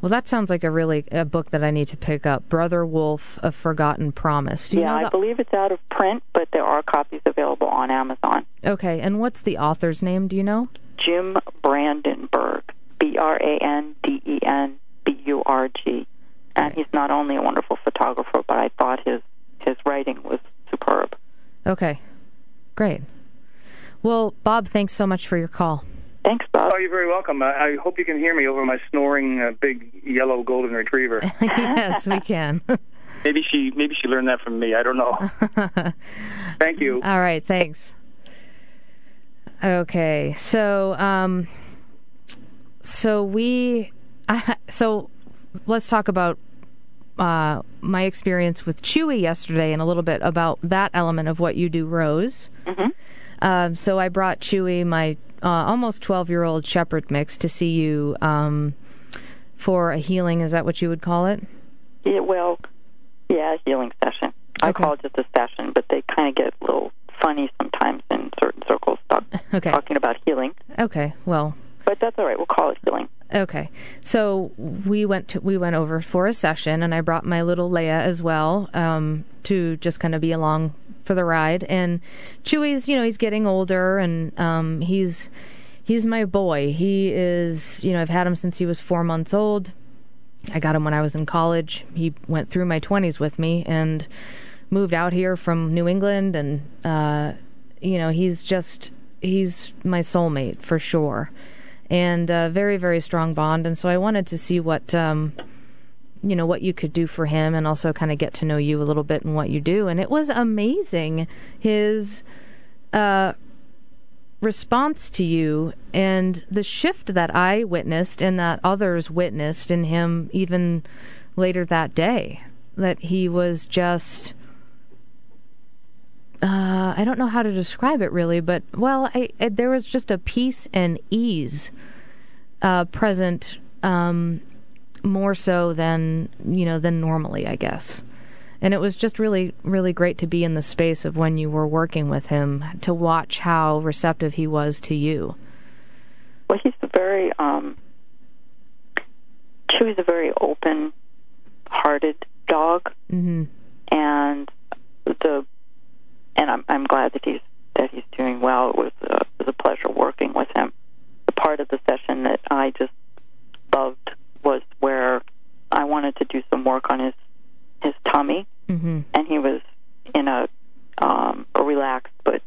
Well, that sounds like a really a book that I need to pick up. Brother Wolf: A Forgotten Promise. Do you yeah, I believe it's out of print, but there are copies available on Amazon. Okay, and what's the author's name? Do you know? Jim Brandenburg, B R A N D E N B U R G, and he's not only a wonderful photographer, but I thought his his writing was superb. Okay, great. Well, Bob, thanks so much for your call. Thanks, Bob. Oh, you're very welcome. I, I hope you can hear me over my snoring uh, big yellow golden retriever. *laughs* yes, we can. *laughs* maybe she maybe she learned that from me. I don't know. *laughs* Thank you. All right, thanks. Okay, so um, so we, I, so let's talk about uh, my experience with Chewy yesterday and a little bit about that element of what you do, Rose. Mm-hmm. Um, so I brought Chewy, my uh, almost 12 year old shepherd mix, to see you um, for a healing. Is that what you would call it? Yeah, well, yeah, healing session. I call it just a session, but they kind of get a little funny sometimes in certain circles about *laughs* Okay. talking about healing. Okay, well, But that's all right. We'll call it healing. Okay, so we went to we went over for a session, and I brought my little Leia as well um, to just kind of be along for the ride. And Chewy's, you know, he's getting older, and um, he's he's my boy. He is, you know, I've had him since he was four months old. I got him when I was in college. He went through my twenties with me, and moved out here from New England, and uh, you know, he's just he's my soulmate for sure and a very very strong bond. And so i wanted to see what um you know what you could do for him and also kind of get to know you a little bit and what you do. And it was amazing his uh, response to you and the shift that I witnessed and that others witnessed in him even later that day. That he was just uh, I don't know how to describe it really, but well, I, I, there was just a peace and ease uh, present um, more so than you know than normally, I guess. And it was just really, really great to be in the space of when you were working with him to watch how receptive he was to you. Well, he's a very, um, Chewy's a very open-hearted dog, mm-hmm. and the, and I'm I'm glad that he's that he's doing well. It was a, it was a pleasure working with him. The part of the session that I just loved was where I wanted to do some work on his his tummy, mm-hmm. and he was in a um, a relaxed but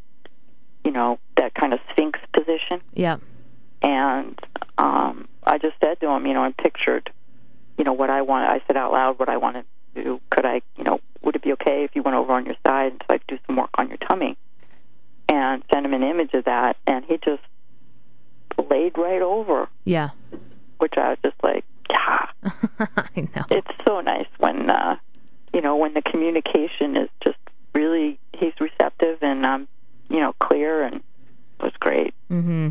you know that kind of sphinx position. Yeah. And um, I just said to him, you know, I pictured, you know, what I wanted. I said out loud what I wanted to do. Could I, you know, would it be okay if you went over on your side and could do some work on your tummy? And send him an image of that, and he just laid right over. Yeah. Which I was just like, yeah. *laughs* I know. It's so nice when uh, you know when the communication is just really he's receptive and um you know clear and it was great. Mm-hmm.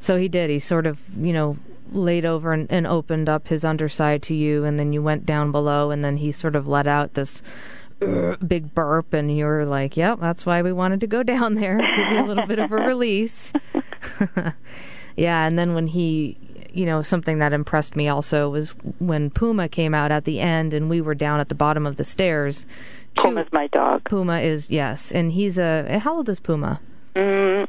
So he did. He sort of, you know, laid over and, and opened up his underside to you and then you went down below and then he sort of let out this big burp and you were like, "Yep, that's why we wanted to go down there, *laughs* give you a little bit of a release." *laughs* yeah, and then when he you know, something that impressed me also was when Puma came out at the end and we were down at the bottom of the stairs. Puma's my dog. Puma is, yes. And he's a. How old is Puma? Mm,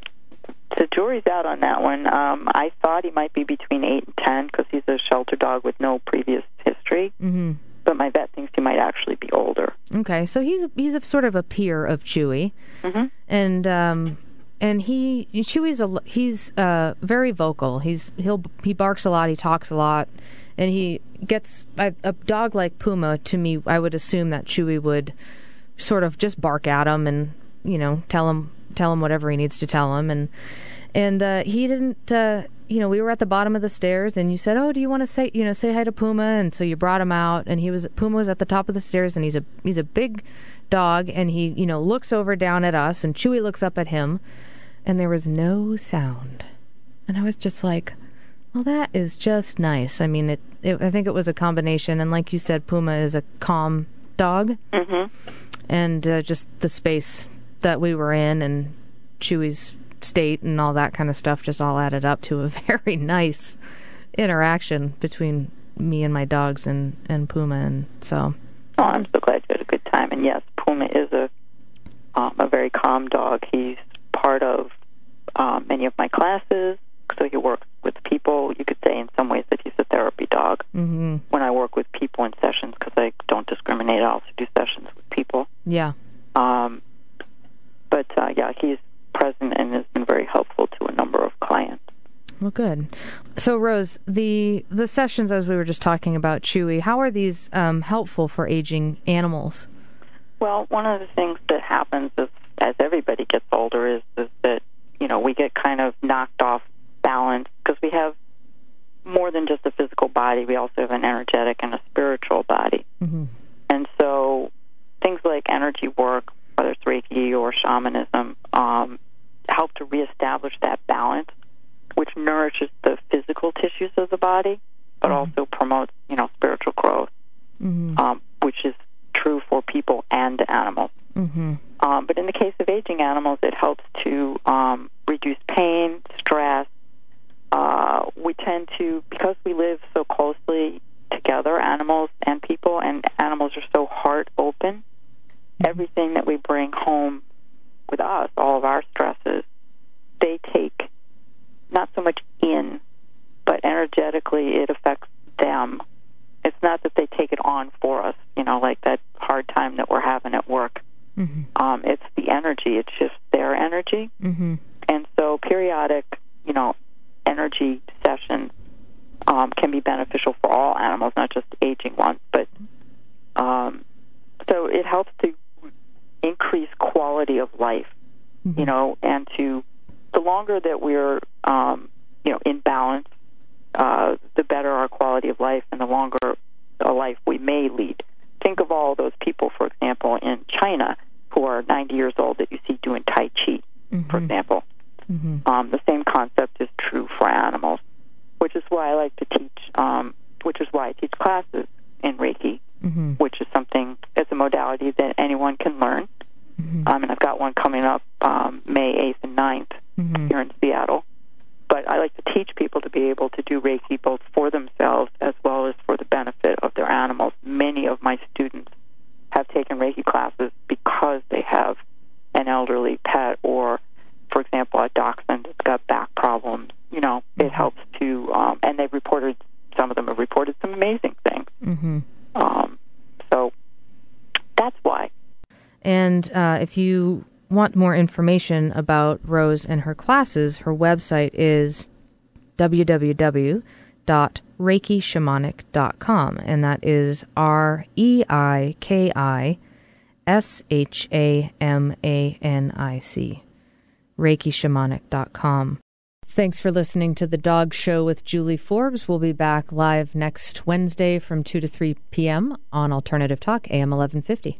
the jury's out on that one. Um, I thought he might be between 8 and 10 because he's a shelter dog with no previous history. Mm-hmm. But my vet thinks he might actually be older. Okay, so he's a, he's a sort of a peer of Chewy, mm-hmm. and um, and he Chewy's a he's uh, very vocal. He's he'll he barks a lot. He talks a lot, and he gets a, a dog like Puma. To me, I would assume that Chewy would sort of just bark at him and you know tell him tell him whatever he needs to tell him and and uh, he didn't. Uh, you know, we were at the bottom of the stairs, and you said, "Oh, do you want to say, you know, say hi to Puma?" And so you brought him out, and he was Puma was at the top of the stairs, and he's a he's a big dog, and he you know looks over down at us, and Chewy looks up at him, and there was no sound. And I was just like, well, that is just nice. I mean, it, it I think it was a combination. And like you said, Puma is a calm dog. Mm-hmm. And uh, just the space that we were in and Chewy's state and all that kind of stuff just all added up to a *laughs* very nice interaction between me and my dogs and, and Puma. And so. Oh, I'm so glad you had a good time. And yes, Puma is a um, a very calm dog. He's part of um, many of my classes, so he works with people. You could say, in some ways, that he's a therapy dog. Mm-hmm. When I work with people in sessions, because I don't discriminate, I also do sessions with people. Yeah. Um, but uh, yeah, he's present and has been very helpful to a number of clients. Well, good. So, Rose, the the sessions as we were just talking about Chewy, how are these um, helpful for aging animals? Well, one of the things that happens is, as everybody gets older is, is that you know we get kind of knocked off balance because we have more than just a physical body. We also have an energetic and a spiritual body, mm-hmm. and so things like energy work, whether it's Reiki or shamanism, um, help to reestablish that balance, which nourishes the physical tissues of the body, but mm-hmm. also promotes you know spiritual growth, mm-hmm. um, which is true for people and animals. Mm-hmm. Um, but in the case of aging animals, it helps to um, reduce pain, stress. Uh, we tend to, because we live so closely together, animals and people, and animals are so heart open, everything that we bring home with us, all of our stresses, they take not so much in, but energetically it affects them it's not that they take it on for us, you know, like that hard time that we're having at work. Mm-hmm. Um, it's the energy. It's just their energy. Mm-hmm. And so periodic, you know, energy sessions um, can be beneficial for all animals, not just aging ones. But life. You know, and to the longer that we're um, you know in balance, uh, the better our quality of life, and the longer a life we may lead. Think of all those people, for example, in China who are 90 years old that you see doing Tai Chi, for example. Um, the same concept is true for animals, which is why I like to teach. Um, which is why I teach classes in Reiki, which is something it's a modality that anyone can learn. Um, and I've got one coming up um, May 8th and 9th here in Seattle. But I like to teach people to be able to do Reiki both for themselves as well as for the benefit of their animals. Many of my students have taken Reiki classes because they have an elderly pet or, for example, a dachshund that's got back problems. You know, it helps to, um, and they've reported, some of them have reported some amazing things. Mm-hmm. Um, so that's why. And uh, if you want more information about Rose and her classes, her website is www.reikishamanic.com, and that is R E I K I S H A M A N I C. ReikiShamanic.com. Thanks for listening to The Dog Show with Julie Forbes. We'll be back live next Wednesday from 2 to 3 p.m. on Alternative Talk, AM 1150.